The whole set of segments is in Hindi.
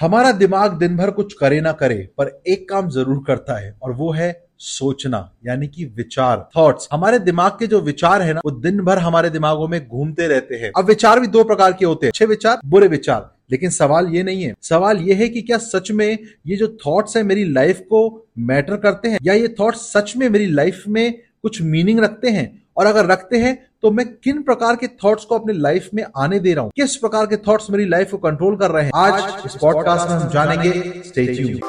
हमारा दिमाग दिन भर कुछ करे ना करे, पर एक काम ज़रूर करता है, और वो है सोचना, यानी कि विचार थॉट्स हमारे दिमाग के जो विचार है ना, वो दिन भर हमारे दिमागों में घूमते रहते हैं। अब विचार भी दो प्रकार के होते हैं, अच्छे विचार, बुरे विचार। लेकिन सवाल ये नहीं है। सवाल ये है कि क्या सच में ये जो थॉट्स है मेरी लाइफ को मैटर करते हैं? या ये थॉट्स सच में मेरी लाइफ में कुछ मीनिंग रखते हैं? और अगर रखते हैं तो मैं किन प्रकार के थॉट्स को अपने लाइफ में आने दे रहा हूँ? किस प्रकार के थॉट्स मेरी लाइफ को कंट्रोल कर रहे हैं? आज इस पॉडकास्ट में हम जानेंगे stay tuned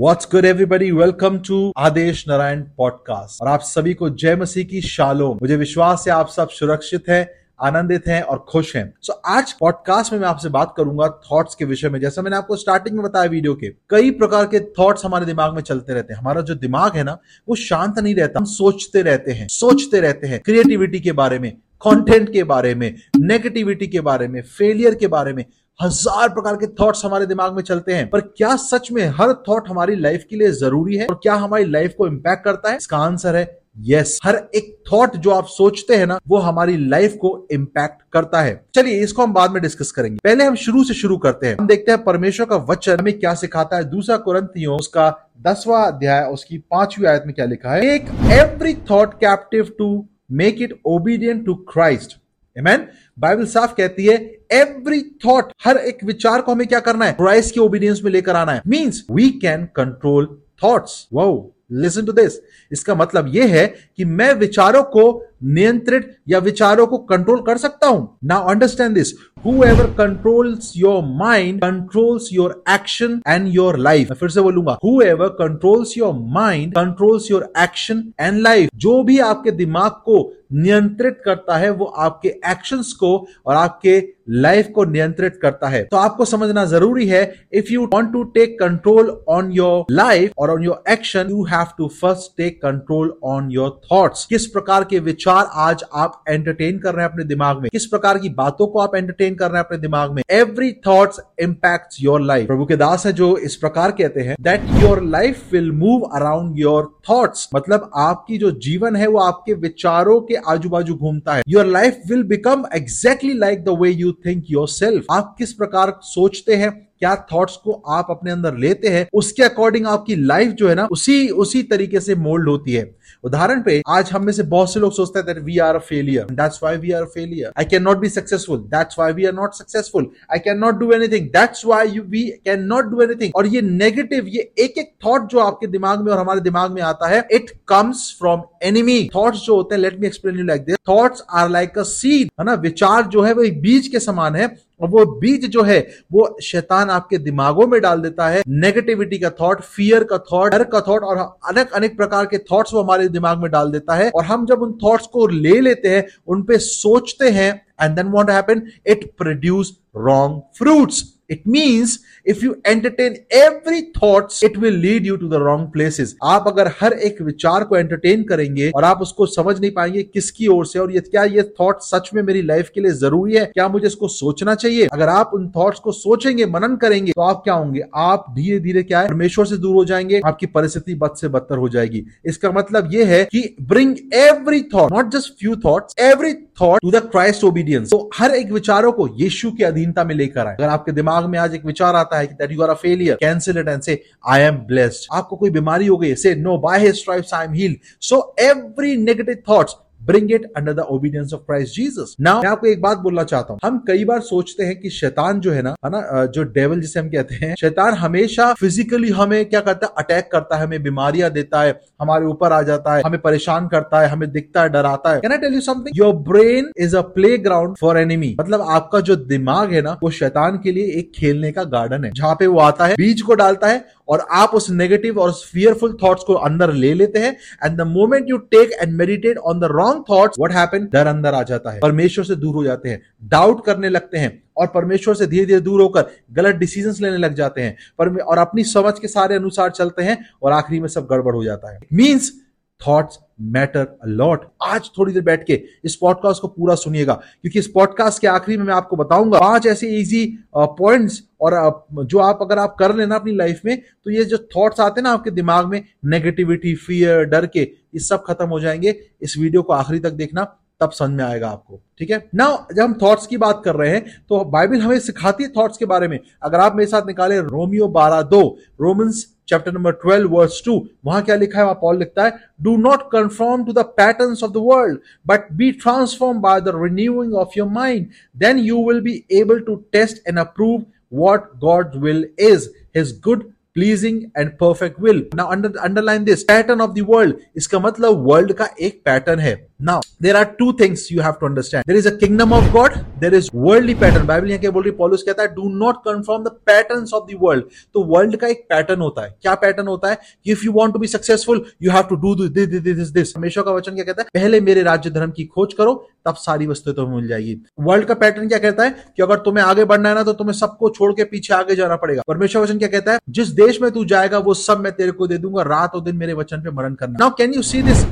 What's good, everybody? Welcome to Aadesh Narayan podcast और आप सभी को जय मसीह की शालो मुझे विश्वास है आप सब सुरक्षित हैं। आनंदित हैं और खुश हैं। सो so, आज पॉडकास्ट में मैं आपसे बात करूँगा थॉट्स के विषय में। जैसा मैंने आपको स्टार्टिंग में बताया वीडियो के कई प्रकार के थॉट्स हमारे दिमाग में चलते रहते हैं। हमारा जो दिमाग है ना वो शांत नहीं रहता। हम सोचते रहते हैं सोचते रहते हैं क्रिएटिविटी के बारे में कंटेंट के बारे में नेगेटिविटी के बारे में फेलियर के बारे में। हज़ार प्रकार के थॉट्स हमारे दिमाग में चलते हैं। पर क्या सच में हर थॉट हमारी लाइफ के लिए ज़रूरी है? और क्या हमारी लाइफ को इम्पैक्ट करता है? इसका आंसर है यस हर एक थॉट जो आप सोचते हैं ना, वो हमारी लाइफ को इम्पैक्ट करता है। चलिए, इसको हम बाद में डिस्कस करेंगे। पहले हम शुरू से शुरू करते हैं। हम देखते हैं परमेश्वर का वचन हमें क्या सिखाता है। दूसरा कुरंतियों उसका दसवां अध्याय, उसकी पांचवी आयत में क्या लिखा है? एक every thought captive to make it obedient to Christ Amen? Bible साफ़ कहती है एवरी थॉट हर एक विचार को हमें क्या करना है? क्राइस्ट की ओबीडियंस में लेकर आना है। Means we can control thoughts वो लिसन टू दिस इसका मतलब यह है कि मैं विचारों को नियंत्रित या विचारों को कंट्रोल कर सकता हूँ। Now understand this whoever controls your mind controls your action and your life. मैं फिर से बोलूँगा, whoever controls your mind controls your action and life जो भी आपके दिमाग को नियंत्रित करता है, वो आपके एक्शंस को और आपके लाइफ को नियंत्रित करता है। तो आपको समझना ज़रूरी है if you want to take control on your life और on your action you have to first take control on your thoughts किस प्रकार के विचार आज आप एंटरटेन कर रहे हैं अपने दिमाग में। किस प्रकार की बातों को आप एंटरटेन कर रहे हैं अपने दिमाग में? Every thought impact your life प्रभु के दास है जो इस प्रकार कहते हैं that your life will move around your thoughts मतलब आपकी जो जीवन है वो आपके विचारों के आजू बाजू घूमता है। Your life will become exactly like the way you think your आप किस प्रकार सोचते हैं? क्या थॉट्स को आप अपने अंदर लेते हैं, उसके अकॉर्डिंग आपकी लाइफ जो है ना, उसी उसी तरीके से मोल्ड होती है। उदाहरण पे, आज हम में से बहुत से लोग सोचते हैं we are a failure that's why we are a failure I can not be successful that's why we are not successful I can not do anything that's why you we can not do anything और ये नेगेटिव ये एक एक थॉट जो आपके दिमाग में और हमारे दिमाग में आता है it comes from enemy thoughts जो होते हैं let me explain you like this thoughts are like a seed है ना? विचार जो है, वो एक बीज के समान है और वो बीज जो है, वो शैतान आपके दिमागों में डाल देता है। नेगेटिविटी का थॉट फियर का थॉट डर का थॉट और अनेक अनेक प्रकार के थॉट्स वो हमारे दिमाग में डाल देता है। और हम जब उन थॉट्स को ले लेते हैं, उन पे सोचते हैं and then won't happen it produce wrong fruits it means if you entertain every thoughts it will lead you to the wrong places आप अगर हर एक विचार को एंटरटेन करेंगे और आप उसको समझ नहीं पाएँगे किसकी ओर से और ये क्या ये थॉट सच में मेरी लाइफ के लिए ज़रूरी है? क्या मुझे इसको सोचना चाहिए? अगर आप उन थॉट्स को सोचेंगे, मनन करेंगे तो आप क्या होंगे? आप धीरे धीरे क्या है? परमेश्वर से दूर हो जाएँगे, आपकी परिस्थिति बद से बदतर हो जाएगी। इसका मतलब ये है कि bring every thought not just few thought every thought to the Christ obedience तो हर एक विचारों को यीशु की अधीनता में लेकर आए। अगर आपके दिमाग में आज एक विचार आता है कि that you are a failure cancel it and say I am blessed आपको कोई बीमारी हो गई say no by his stripes I am healed so every negative thoughts bring it under the obedience of Christ Jesus now मैं आपको एक बात बोलना चाहता हूँ। हम कई बार सोचते हैं कि शैतान जो है ना है ना जो डेवल जिसे हम कहते हैं, शैतान हमेशा फिजिकली हमें क्या करता है? अटैक करता है, हमें बीमारियाँ देता है, हमारे ऊपर आ जाता है, हमें परेशान करता है, हमें दिखता है, डराता है। Can I tell you something your brain is a playground for enemy मतलब आपका जो दिमाग है ना, वो शैतान के लिए एक खेलने का गार्डन है। जहाँ पे वो आता है, बीज को डालता है और आप उस नेगेटिव और फियरफुल थॉट्स को अंदर ले लेते हैं and the moment you take and meditate on the wrong thoughts what happen डर अंदर आ जाता है। परमेश्वर से दूर हो जाते हैं डाउट करने लगते हैं, और परमेश्वर से धीरे धीरे दूर होकर गलत डिसीजंस लेने लग जाते हैं। पर और अपनी समझ के सारे अनुसार चलते हैं, और आखिरी में सब गड़बड़ हो जाता है। मीन्स थॉट्स मैटर अलॉट आज थोड़ी देर बैठ के इस पॉडकास्ट को पूरा सुनिएगा, क्योंकि इस पॉडकास्ट के आखिरी में मैं आपको बताऊँगा पाँच ऐसे इजी पॉइंट्स और जो आप अगर आप कर लेना अपनी लाइफ में तो ये जो थॉट्स आते हैं ना आपके दिमाग में नेगेटिविटी फियर डर के, ये सब खत्म हो जाएँगे। इस वीडियो को आखिरी तक देखना। तब समझ में आएगा आपको, ठीक है? ना जब हम थॉट्स की बात कर रहे हैं तो बाइबल हमें सिखाती है थॉट्स के बारे में। अगर आप मेरे साथ निकाले रोमियो बारह दो Romans chapter number twelve verse two वहाँ क्या लिखा है? वहाँ पॉल लिखता है do not conform to the pattern of the world but be transform by the renewing of your mind then you will be able to test and approve what God will is his good pleasing and perfect will now underline this pattern of the world इसका मतलब वर्ल्ड का एक पैटर्न है। Now, there are two things you have to understand. There is a kingdom of God, there is worldly pattern. Bible यहाँ क्या बोल रही पॉलुस कहता है do not conform the pattern of the world तो वर्ल्ड का एक पैटर्न होता है क्या पैटर्न होता है if you want to be successful you have to do this this हमेशा का वचन क्या कहता है पहले मेरे राज्य धर्म की खोज करो तब सारी वस्तुएँ तुम्हें मिल जाएगी वर्ल्ड का पैटर्न क्या कहता है कि अगर तुम्हें आगे बढ़ना है ना तो तुम्हें सबको छोड़ के पीछे आगे जाना पड़ेगा परमेश्वर वचन क्या कहता है जिस देश में तू जाएगा वो सब मैं तेरे को दे दूँगा रात और दिन मेरे वचन पे मरण करना now can you see this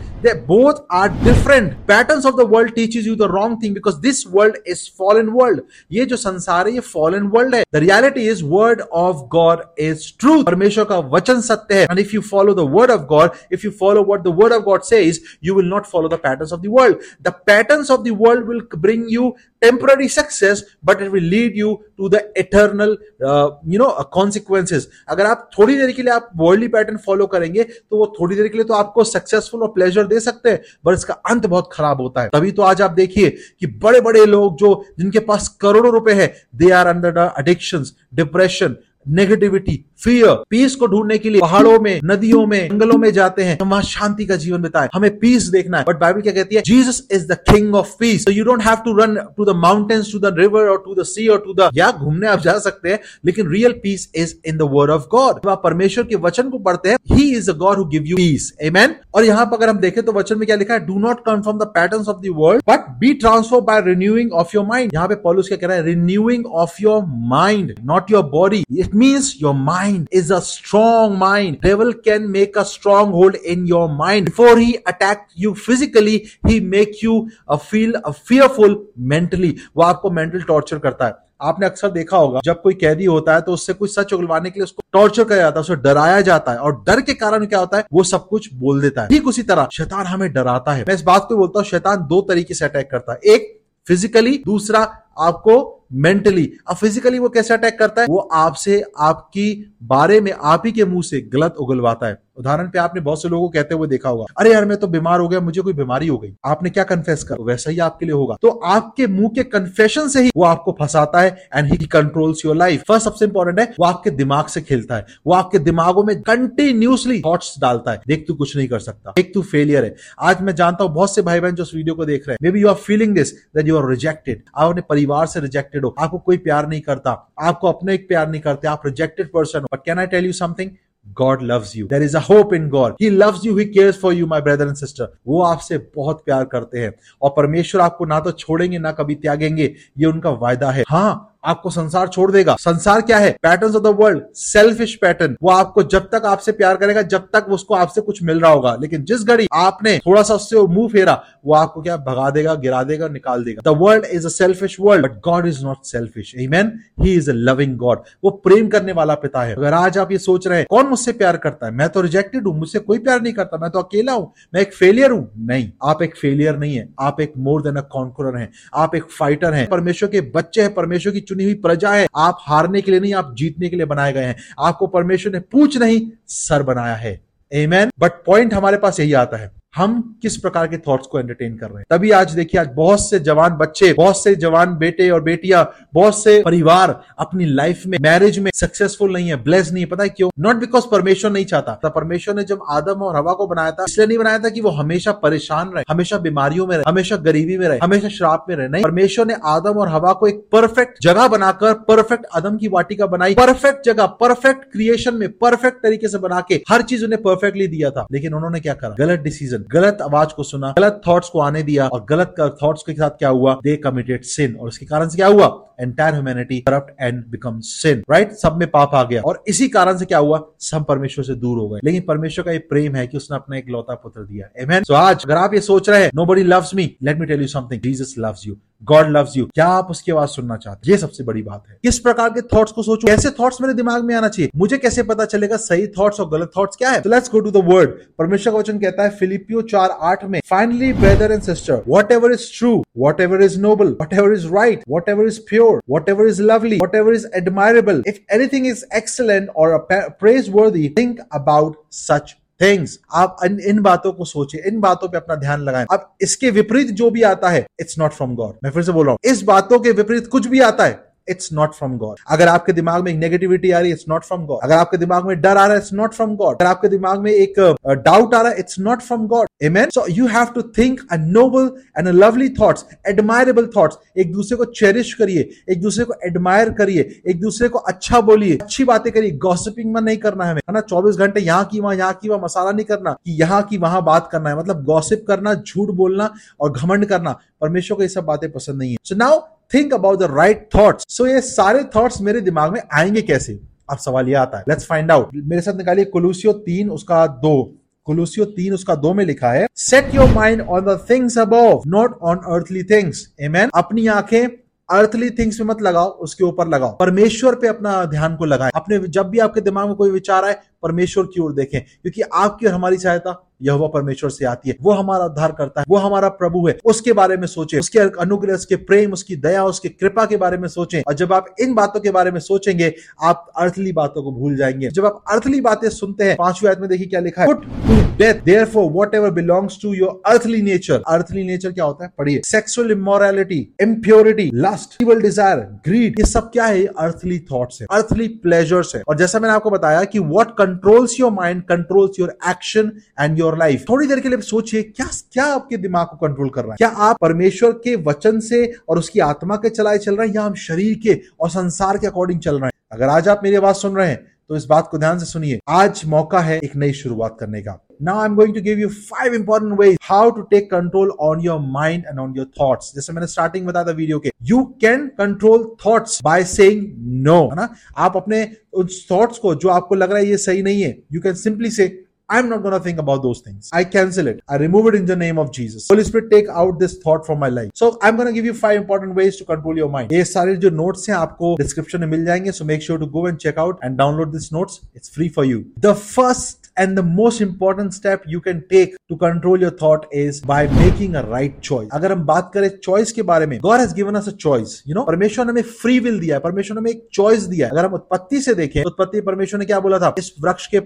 both are different patterns of the world teaches you the wrong thing because this world is fallen world ये जो संसार है ये फॉलन वर्ल्ड है the reality is word of God is true परमेश्वर का वचन सत्य है and if you follow the word of God if you follow what the word of God says you will not follow the pattern of the world the pattern of the world will bring you temporary success but it will lead you to the eternal uh, you know uh, consequences. अगर आप थोड़ी देर के लिए आप वर्ल्डली पैटर्न फॉलो करेंगे तो वो थोड़ी देर के लिए तो आपको सक्सेसफुल और प्लेजर दे सकते हैं पर इसका अंत बहुत खराब होता है। तभी तो आज आप देखिए कि बड़े बड़े लोग जो जिनके पास करोड़ों रुपए है they are under addiction depression negativity fear peace को ढूँढने के लिए पहाड़ों में, नदियों में, जंगलों में जाते हैं। वहाँ शांति का जीवन बिताए। हमें पीस देखना है। बट बाइबल क्या कहती है? Jesus is the king of peace you don't have to run to the mountains to the river or to the sea or to the या घूमने आप जा सकते हैं, लेकिन real peace is in the word of God आप परमेश्वर के वचन को पढ़ते हैं he is a God who give you peace amen और यहाँ पर अगर हम देखें तो वचन में क्या लिखा है? Do not conform the pattern of the world but be transfer by renewing of your mind यहाँ पे पॉलुस क्या कह रहा है? Renewing of your mind not your body it means your mind is a strong mind. Devil can make a stronghold in your mind. Before he attack you physically, he make you uh, feel uh, fearful mentally. वो आपको mental torture करता है आपने अक्सर देखा होगा जब कोई कैदी होता है तो उससे कुछ सच उगलवाने के लिए उसको टॉर्चर किया जाता है उसे डराया जाता है और डर के कारण क्या होता है वो सब कुछ बोल देता है ठीक उसी तरह शैतान हमें डराता है मैं इस बात को बोलता हूँ शैतान दो तरीके से अटैक करता है एक फिजिकली दूसरा आपको मेंटली अब फिजिकली वो कैसे अटैक करता है? वो आपसे, आपकी बारे में, आप ही के मुँह से गलत उगलवाता है। उदाहरण पे आपने बहुत से लोगों को कहते हुए देखा होगा, अरे यार, मैं तो बीमार हो गया, मुझे कोई बीमारी हो गई। आपने क्या कन्फेस कर? वैसा ही आपके लिए होगा। तो आपके मुँह के कन्फेशन से ही वो आपको फंसाता है and he controls your life first सबसे इंपॉर्टेंट है, वो आपके दिमाग से खेलता है। वो आपके दिमागों में कंटिन्यूसली थॉट्स डालता है। देख, तू कुछ नहीं कर सकता। एक तू फेलियर है। आज मैं जानता हूँ, बहुत से भाई बहन जो इस वीडियो को देख रहे हैं maybe you are feeling this that you are rejected आप अपने परिवार से रिजेक्टेड हो। आपको कोई प्यार नहीं करता। आपको अपने एक प्यार नहीं करते। आप रिजेक्टेड पर्सन हो। But can I tell you something God loves you there is a hope in God he loves you he cares for you my brother and sister वो आपसे बहुत प्यार करते हैं। और परमेश्वर आपको ना तो छोड़ेंगे, ना कभी त्यागेंगे। ये उनका वायदा है। हाँ आपको संसार छोड़ देगा। संसार क्या है? Pattern of the world selfish pattern वो आपको जब तक आपसे प्यार करेगा, जब तक उसको आपसे कुछ मिल रहा होगा। लेकिन जिस घड़ी आपने थोड़ा सा उससे मुँह फेरा, वो आपको क्या? भगा देगा, गिरा देगा, निकाल देगा। The world is a selfish world but God is not selfish man he is a loving God वो प्रेम करने वाला पिता है। अगर आज आप ये सोच रहे हैं, कौन मुझसे प्यार करता है? मैं तो रिजेक्टेड हूँ, मुझसे कोई प्यार नहीं करता। मैं तो अकेला हूँ, मैं एक फेलियर हूँ। नहीं, आप एक फेलियर नहीं है। आप एक मोर देन अ कॉन्कुरर है। आप एक फाइटर है। परमेश्वर के बच्चे हैं, परमेश्वर की चुनी हुई प्रजा है। आप हारने के लिए नहीं, आप जीतने के लिए बनाए गए हैं। आपको परमेश्वर ने पूछ नहीं, सर बनाया है। एमेन बट पॉइंट हमारे पास यही आता है। हम किस प्रकार के थॉट्स को एंटरटेन कर रहे हैं? तभी आज देखिए, आज बहुत से जवान बच्चे, बहुत से जवान बेटे और बेटियाँ, बहुत से परिवार अपनी लाइफ में मैरिज में सक्सेसफुल नहीं है ब्लेस नहीं है। पता है क्यों? नॉट बिकॉज़ परमेश्वर नहीं चाहता। तो परमेश्वर ने जब आदम और हवा को बनाया था, इसलिए नहीं बनाया था कि वो हमेशा परेशान रहे, हमेशा बीमारियों में रहे, हमेशा गरीबी में रहे, हमेशा श्राप में रहे। नहीं, परमेश्वर ने आदम और हवा को एक परफेक्ट जगह बनाकर परफेक्ट आदम की वाटिका बनाई परफेक्ट जगह परफेक्ट क्रिएशन में परफेक्ट तरीके से बना के, हर चीज़ उन्हें परफेक्टली दिया था। लेकिन उन्होंने क्या करा? गलत डिसीज़न गलत आवाज़ को सुना, गलत थॉट्स को आने दिया और गलत थॉट्स के साथ क्या हुआ? दे कमिटेड सिन और उसके कारण से क्या हुआ? Entire humanity corrupt and become sin right सब में पाप आ गया। और इसी कारण से क्या हुआ? सब परमेश्वर से दूर हो गए। लेकिन परमेश्वर का ये प्रेम है कि उसने अपना एक लौता पुत्र दिया। एमेन सो आज अगर आप ये सोच रहे हैं nobody loves me let me tell you something Jesus loves you God loves you क्या आप उसकी आवाज़ सुनना चाहते हैं? ये सबसे बड़ी बात है। किस प्रकार के थॉट्स को सोचो? कैसे थॉट्स मेरे दिमाग में आना चाहिए? मुझे कैसे पता चलेगा सही थॉट्स और गलत थॉट्स क्या है? तो let's go to the word परमेश्वर का वचन कहता है फिलिपियो चार आठ में finally brother and sister whatever is true whatever is noble whatever is right whatever is pure whatever is lovely whatever is admirable if anything is excellent और praiseworthy think about such things आप इन, इन बातों को सोचे इन बातों पे अपना ध्यान लगाएँ। अब इसके विपरीत जो भी आता है इट्स नॉट फ्रॉम गॉड मैं फिर से बोल रहा हूँ इस बातों के विपरीत कुछ भी आता है इट्स नॉट फ्रॉम गॉड अगर आपके दिमाग में नेगेटिविटी आ रही है इट्स नॉट फ्रॉम गॉड अगर आपके दिमाग में डर आ रहा है इट्स नॉट फ्रॉम गॉड अगर आपके दिमाग में एक डाउट आ रहा है it's not from God Amen. So you have to think a noble and a lovely thoughts, admirable thoughts. एक दूसरे को चेरिश करिए एक दूसरे को एडमायर करिए एक दूसरे को अच्छा बोलिए अच्छी बातें करिए। गॉसिपिंग में नहीं करना है हमें ना? चौबीस घंटे यहाँ की वहाँ यहाँ की वहाँ मसाला नहीं करना कि यहाँ की वहाँ बात करना है। मतलब गॉसिप करना झूठ बोलना और घमंड करना। परमेश्वर को ये सब बातें पसंद नहीं है। So now think about the right thoughts so ये सारे थॉट्स मेरे दिमाग में आएँगे कैसे? अब सवाल ये आता है। लेट्स फाइंड आउट मेरे साथ निकालिए कुलूसियो तीन, उसका दो। कुलूसियो तीन, उसका दो में लिखा है। Set your mind on the things above not on earthly things amen अपनी आँखें अर्थली थिंग्स में मत लगाओ, उसके ऊपर लगाओ। परमेश्वर पे अपना ध्यान को लगाए। अपने जब भी आपके दिमाग में कोई विचार आए, परमेश्वर की ओर देखें। क्योंकि आपकी और हमारी सहायता यह परमेश्वर से आती है। वो हमारा उद्धार करता है, वो हमारा प्रभु है। उसके बारे में सोचे, उसके अनुग्रह, उसके प्रेम, उसकी दया, उसकी कृपा के बारे में सोचे। और जब आप इन बातों के बारे में सोचेंगे, आप अर्थली बातों को भूल जाएँगे। जब आप अर्थली बातें सुनते हैं, पांचवी आयत में देखिए क्या लिखा है। Death therefore ever belongs to your earthly nature earthly nature क्या होता है? पढ़िए। Sexual immorality impurity lust evil desire greed ये सब क्या है? अर्थली थॉट्स है। अर्थली प्लेजर्स है। और जैसा मैंने आपको बताया कि what controls your mind controls your action and your life थोड़ी देर के लिए सोचिए, क्या क्या आपके दिमाग को कंट्रोल कर रहा है? क्या आप परमेश्वर के वचन से और उसकी आत्मा के चलाए चल रहे हैं या हम शरीर के और संसार के अकॉर्डिंग चल रहे हैं? अगर आज आप मेरी आवाज़ सुन रहे हैं तो इस बात को ध्यान से सुनिए। आज मौका है एक नई शुरुआत करने का। Now I am going to give you five important way how to take control on your mind and on your thoughts जैसे मैंने स्टार्टिंग बताया था वीडियो के। You can control thoughts by saying no है ना? आप अपने उस थॉट्स को, जो आपको लग रहा है ये सही नहीं है यू कैन सिंपली से I'm not going to think about those things. I cancel it. I remove it in the name of Jesus. Holy Spirit, take out this thought from my life. So I'm going to give you five important ways to control your mind. ये सारे जो notes हैं आपको description में मिल जाएंगे. So make sure to go and check out and download these notes. It's free for you. The first and the most important step you can take to control your thought is by making a right choice. अगर हम बात करें चॉइस के बारे में, God has given us a choice. You know, परमेश्वर ने हमें फ्री विल दिया है, परमेश्वर ने हमें एक चॉइस दिया है। अगर हम उत्पत्ति से देखें, उत्पत्ति परमेश्वर ने क्या बोला था? इस वृक्ष के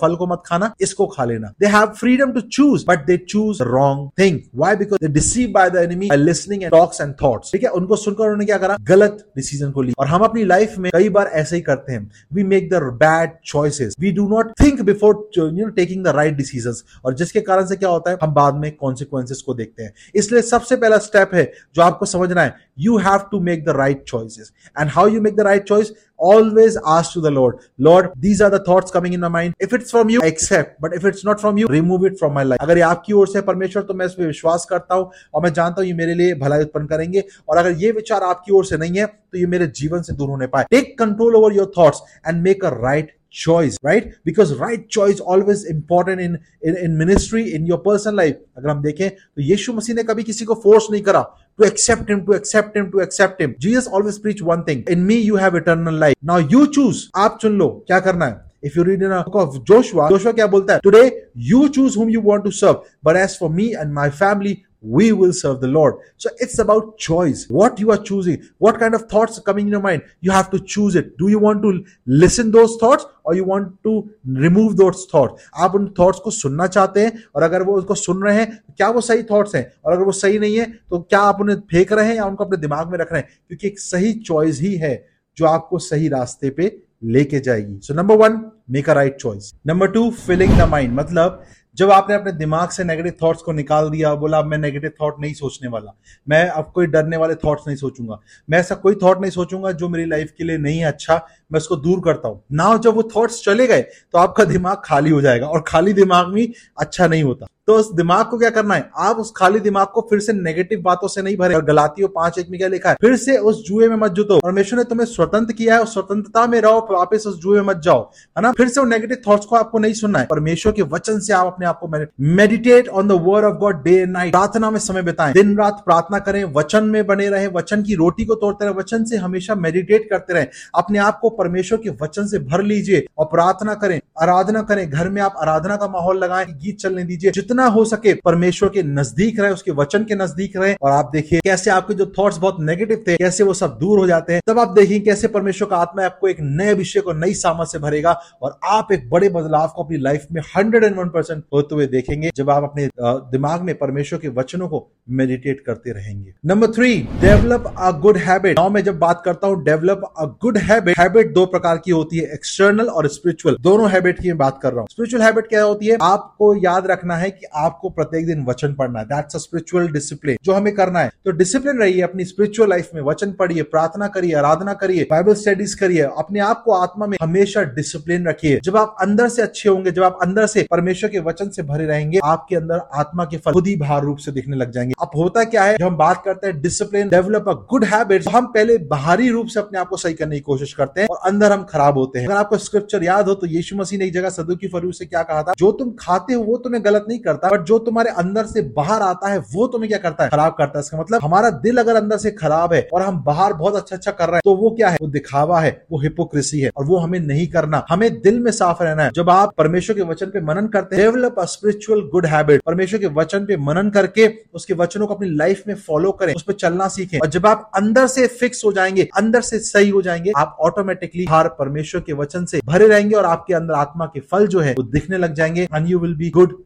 फल को मत खाना, इसको खा लेना। They have freedom to choose but they choose wrong thing why because they deceive by the enemy listening and talks and thoughts ठीक है? उनको सुनकर उन्होंने क्या करा? गलत डिसीज़न को लिया। और हम अपनी लाइफ में कई बार ऐसे ही करते हैं। We make the bad choices we do not think before you know taking the right decision और जिसके कारण से क्या होता है, हम बाद में कॉन्सिक्वेंसेस को देखते हैं। इसलिए सबसे पहला स्टेप है जो आपको समझना है, you have to make the right choices. And how you make the right choice? Always ask to the lord. Lord, these are the thoughts coming in my mind. If it's from you, accept. But if it's not from you, remove it from my life. अगर ये आपकी ओर से परमेश्वर तो मैं इस पर विश्वास करता हूँ और मैं जानता हूँ ये मेरे लिए भलाई उत्पन्न करेंगे। और अगर ये विचार आपकी ओर से नहीं है तो ये मेरे जीवन से दूर होने पाए। Take control over your thoughts and make a right choice right because right choice always important in in, in ministry in your personal life अगर हम देखें तो यीशु मसीह ने कभी किसी को फोर्स नहीं करा to accept him to accept him to accept him jesus always preach one thing in me you have eternal life now you choose आप चुन लो क्या करना है If you read in a book of Joshua, Joshua क्या बोलता है? Today you choose whom you want to serve, but as for me and my family, we will serve the Lord. So it's about choice. What you are choosing, what kind of thoughts are coming in your mind, you have to choose it. Do you want to listen those thoughts or you want to remove those thoughts? आप उन thoughts को सुनना चाहते हैं और अगर वो उसको सुन रहे हैं क्या वो सही thoughts हैं और अगर वो सही नहीं है तो क्या आप उन्हें फेंक रहे हैं या उनको अपने दिमाग में रख रहे हैं क्योंकि एक सही चॉइस ही है जो आपको सही रास्ते पे लेके जाएगी so number one make a right choice number two filling the mind मतलब जब आपने अपने दिमाग से नेगेटिव थॉट्स को निकाल दिया, बोला, अब मैं नेगेटिव थॉट नहीं सोचने वाला। मैं अब कोई डरने वाले थॉट्स नहीं सोचूँगा। मैं ऐसा कोई थॉट नहीं सोचूँगा जो मेरी लाइफ के लिए नहीं है अच्छा। मैं उसको दूर करता हूँ। ना जब वो थॉट्स चले गए तो आपका दिमाग खाली हो जाएगा और खाली दिमाग भी अच्छा नहीं होता। तो उस दिमाग को क्या करना है? आप उस खाली दिमाग को फिर से नेगेटिव बातों से नहीं भरे। और गलातियों पाँच एक में क्या लिखा है? फिर से उस जुए में मत जुतो। परमेश्वर ने तुम्हें स्वतंत्र किया है, उस स्वतंत्रता में रहो, वापस उस जुए में मत जाओ। है ना? फिर से नेगेटिव थॉट्स को आपको नहीं सुनना है। परमेश्वर के वचन से आप अपने आप को meditate on the word of God day and night प्रार्थना में समय बिताएँ। दिन रात प्रार्थना करें, वचन में बने रहे, वचन की रोटी को तोड़ते रहे, वचन से हमेशा मेडिटेट करते रहे। अपने आप को परमेश्वर के वचन से भर लीजिए। और प्रार्थना करें, आराधना करें। घर में आप आराधना का माहौल लगाए, गीत चलने दीजिए। जितना हो सके परमेश्वर के नज़दीक रहे, उसके वचन के नज़दीक रहे और आप देखिए कैसे आपके जो थॉट्स बहुत नेगेटिव थे, कैसे वो सब दूर हो जाते हैं। तब आप देखिए कैसे परमेश्वर का आत्मा आपको एक नए विषय को नई सामत से भरेगा और आप एक बड़े बदलाव को अपनी लाइफ में हंड्रेड एंड वन परसेंट होते हुए देखेंगे जब आप अपने दिमाग में परमेश्वर के वचनों को मेडिटेट करते रहेंगे। Number three develop a good habit now मैं जब बात करता हूँ develop a good habit habit दो प्रकार की होती है एक्सटर्नल और स्पिरिचुअल दोनों हैबिट की मैं बात कर रहा हूँ। स्पिरिचुअल हैबिट क्या होती है? आपको याद रखना है कि आपको प्रत्येक दिन वचन पढ़ना है। दैट्स अ स्पिरिचुअल डिसिप्लिन जो हमें करना है। तो डिसिप्लिन रहिए अपनी स्पिरिचुअल लाइफ में। वचन पढ़िए, प्रार्थना करिए, आराधना करिए बाइबल स्टडीज़ करिए। अपने आप को आत्मा में हमेशा डिसिप्लिन रखिए। जब आप अंदर से अच्छे होंगे, जब आप अंदर से परमेश्वर के वचन से भरे रहेंगे, आपके अंदर आत्मा के फल खुद ही भार रूप से दिखने लग जाएँगे। अब होता क्या है? जब हम बात करते हैं discipline develop a good habit हम पहले बाहरी रूप से अपने आप को सही करने की कोशिश करते हैं और अंदर हम खराब होते हैं। अगर आपको स्क्रिप्चर याद हो तो यीशु मसीह ने एक जगह सदु की फरू से क्या कहा था? जो तुम खाते हो, वो तुम्हें गलत नहीं करता है बट जो तुम्हारे अंदर से बाहर आता है, वो तुम्हें क्या करता है? खराब करता है। इसका मतलब हमारा दिल अगर अंदर से खराब है और हम बाहर बहुत अच्छा अच्छा कर रहे हैं तो वो क्या है? वो दिखावा है, वो हिपोक्रेसी है, और वो हमें नहीं करना। हमें दिल में साफ़ रहना है। जब आप परमेश्वर के वचन पे मनन करते हैं develop a spiritual good habit परमेश्वर के वचन पे मनन करके, उसके वचनों को अपनी लाइफ में फॉलो करें, उस पर चलना सीखें। और जब आप अंदर से फिक्स हो जाएँगे, अंदर से सही हो जाएँगे, आप ऑटोमेटिकली हर परमेश्वर के वचन से भरे रहेंगे और आपके अंदर आत्मा के फल जो है, वो दिखने लग जाएँगे and you will be good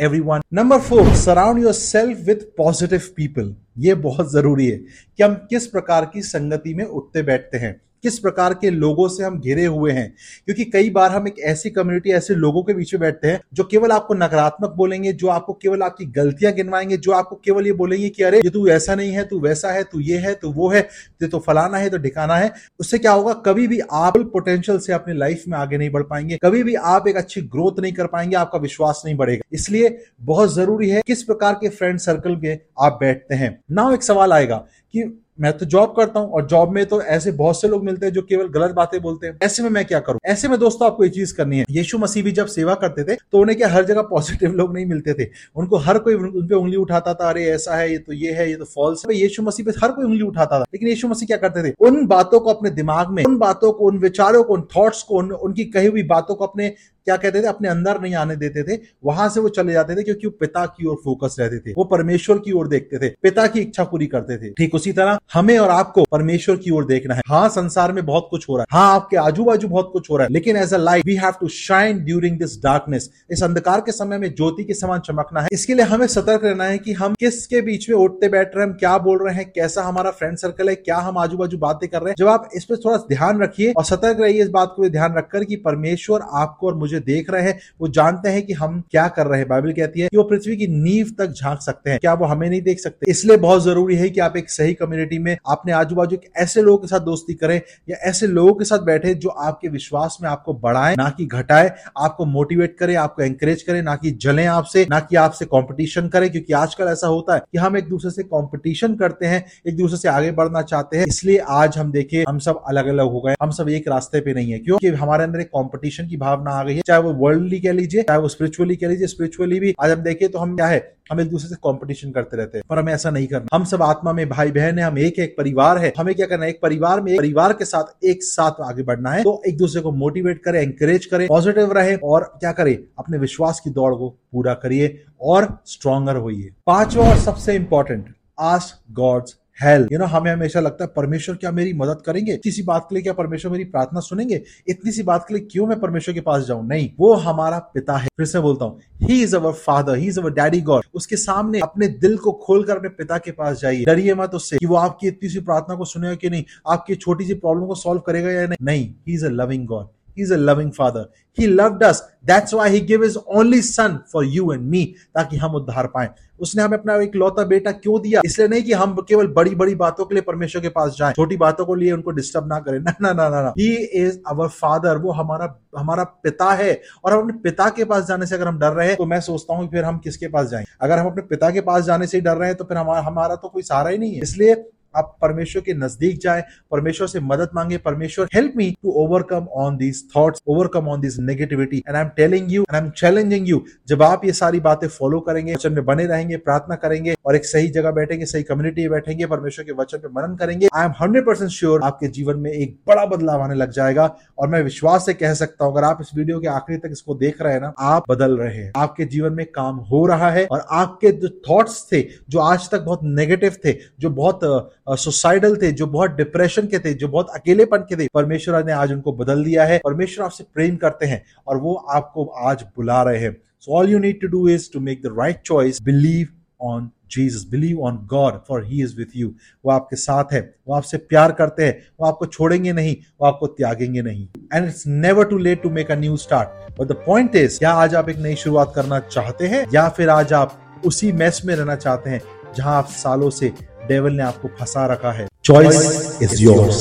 everyone number four surround yourself with positive people ये बहुत ज़रूरी है कि हम किस प्रकार की संगति में उठते बैठते हैं। किस प्रकार के लोगों से हम घिरे हुए हैं? क्योंकि कई बार हम एक ऐसी कम्युनिटी ऐसे लोगों के बीच में बैठते हैं, जो केवल आपको नकारात्मक बोलेंगे, जो आपको केवल आपकी गलतियाँ गिनवाएँगे, जो आपको केवल ये बोलेंगे कि, अरे, ये तू ऐसा नहीं है, तू वैसा है, तू ये है, तू वो है, ये तो फलाना है तो ढिकाना है। उससे क्या होगा? कभी भी आप पोटेंशियल से अपनी लाइफ में आगे नहीं बढ़ पाएँगे। कभी भी आप एक अच्छी ग्रोथ नहीं कर पाएँगे, आपका विश्वास नहीं बढ़ेगा। इसलिए बहुत ज़रूरी है किस प्रकार के फ्रेंड सर्कल में आप बैठते हैं। ना एक सवाल आएगा कि मैं तो जॉब करता हूँ और जॉब में तो ऐसे बहुत से लोग मिलते हैं जो केवल गलत बातें बोलते हैं। ऐसे में मैं क्या करूँ? ऐसे में दोस्तों आपको ये चीज़ करनी है। यीशु मसीह भी जब सेवा करते थे तो उन्हें क्या हर जगह पॉजिटिव लोग नहीं मिलते थे? उनको हर कोई उन पे उंगली उठाता था, अरे, ऐसा है, ये तो ये है, ये तो फॉल्स है। यीशु मसीह पे हर कोई उंगली उठाता था। लेकिन यीशु मसीह क्या करते थे? उन बातों को अपने दिमाग में, उन बातों को, उन विचारों को, उन थॉट्स को उनकी कही हुई बातों को अपने क्या कहते थे? अपने अंदर नहीं आने देते थे, वहाँ से वो चले जाते थे क्योंकि वो पिता की ओर फोकस रहते थे। वो परमेश्वर की ओर देखते थे, पिता की इच्छा पूरी करते थे। ठीक उसी तरह हमें और आपको परमेश्वर की ओर देखना है। हाँ संसार में बहुत कुछ हो रहा है। हाँ आपके आजू बाजू बहुत कुछ हो रहा है। लेकिन as a life we have to shine during this darkness इस अंधकार के समय में ज्योति के समान चमकना है। इसके लिए हमें सतर्क रहना है कि हम किसके बीच में उठते बैठ रहे हैं, हम क्या बोल रहे हैं, कैसा हमारा फ्रेंड सर्कल है, क्या हम आजू बाजू बातें कर रहे हैं। जब आप इस पर थोड़ा ध्यान रखिए और सतर्क रहिए इस बात को ध्यान रखकर कि परमेश्वर आपको और मुझे देख रहे हैं, वो जानते हैं कि हम क्या कर रहे हैं। बाइबल कहती है कि वो पृथ्वी की नींव तक झाँक सकते हैं। क्या वो हमें नहीं देख सकते? इसलिए बहुत ज़रूरी है कि आप एक सही कम्युनिटी में अपने आजू बाजू ऐसे लोगों के साथ दोस्ती करें या ऐसे लोगों के साथ बैठे जो आपके विश्वास में आपको बढ़ाए, ना कि घटाए, आपको मोटिवेट करे, आपको एंकरेज करे, ना कि जले आपसे, ना कि आपसे कॉम्पिटिशन करे। क्योंकि आजकल ऐसा होता है कि हम एक दूसरे से कॉम्पिटिशन करते हैं, एक दूसरे से आगे बढ़ना चाहते हैं। इसलिए आज हम देखे, हम सब अलग अलग हो गए हम सब एक रास्ते पे नहीं है। क्योंकि हमारे अंदर एक कॉम्पिटिशन की भावना आ गई है। चाहे वो वर्ल्डली कह लीजिए, चाहे वो स्पिरिचुअली कह लीजिए स्पिरिचुअली भी आज हम देखिए तो हम क्या है, हम एक दूसरे से कंपटीशन करते रहते हैं, पर हमें ऐसा नहीं करना। हम सब आत्मा में भाई बहन है, हम एक एक परिवार है, हमें क्या करना है, एक परिवार में एक परिवार के साथ एक साथ आगे बढ़ना है तो एक दूसरे को मोटिवेट करें एंकरेज करें पॉजिटिव रहे, और क्या करें, अपने विश्वास की दौड़ को पूरा करिए और स्ट्रॉन्गर होइए। पांचवा और सबसे important ask God's help you know हमें हमेशा लगता है, परमेश्वर क्या मेरी मदद करेंगे? इतनी सी बात के लिए क्या परमेश्वर मेरी प्रार्थना सुनेंगे? इतनी सी बात के लिए क्यों मैं परमेश्वर के पास जाऊँ? नहीं। वो हमारा पिता है। फिर से बोलता हूँ he is our father he is our daddy God उसके सामने अपने दिल को खोलकर अपने पिता के पास जाइए। डरिए मत उससे कि वो आपकी इतनी सी प्रार्थना को सुनेगा कि नहीं? आपकी छोटी सी प्रॉब्लम को सॉल्व करेगा या नहीं? He is a loving God is a loving father he loved us that's why he give his only son for you and me ताकि हम उद्धार पाए। उसने हमें अपना एक लौता बेटा क्यों दिया? इसलिए नहीं कि हम केवल बड़ी बड़ी बातों के लिए परमेश्वर के पास जाएँ, छोटी बातों को लिए उनको डिस्टर्ब ना करें। ना ना ना ना ना। ही इज़ अवर फादर वो हमारा हमारा पिता है। और हम अपने पिता के पास जाने से अगर हम डर रहे हैं तो मैं सोचता हूँ फिर हम किसके पास जाएँ? अगर हम अपने पिता के पास जाने से ही डर रहे हैं तो फिर हमारा हमारा तो कोई सहारा ही नहीं है। इसलिए आप परमेश्वर के नज़दीक जाए, परमेश्वर से मदद मांगे, परमेश्वर help me to overcome on these thoughts overcome on this negativity and I am telling you and I am challenging you जब आप ये सारी बातें फॉलो करेंगे, वचन में बने रहेंगे, प्रार्थना करेंगे और एक सही जगह बैठेंगे, सही कम्युनिटी में बैठेंगे, परमेश्वर के वचन पे मनन करेंगे I am hundred percent sure आपके जीवन में एक बड़ा बदलाव आने लग जाएगा। और मैं विश्वास से कह सकता हूँ, अगर आप इस वीडियो के आखिरी तक इसको देख रहे हैं ना, आप बदल रहे हैं। आपके जीवन में काम हो रहा है और आपके जो थॉट्स थे, जो आज तक बहुत नेगेटिव थे, जो बहुत सुसाइडल थे, जो बहुत डिप्रेशन के थे, जो बहुत अकेलेपन के थे, परमेश्वर ने आज उनको बदल दिया है, परमेश्वर आपसे प्रेम करते हैं और वो आपको आज बुला रहे हैं। So all you need to do is to make the right choice believe on Jesus believe on God for he is with you वो आपके साथ है, वो आपसे प्यार करते हैं, वो आपको छोड़ेंगे नहीं, वो आपको त्यागेंगे नहीं। And it's never too late to make a new start but the point is क्या आज आप एक नई शुरुआत करना चाहते हैं? या फिर आज आप उसी मैस में रहना चाहते हैं, जहाँ आप सालों से डेवल ने आपको फंसा रखा है। Choice is yours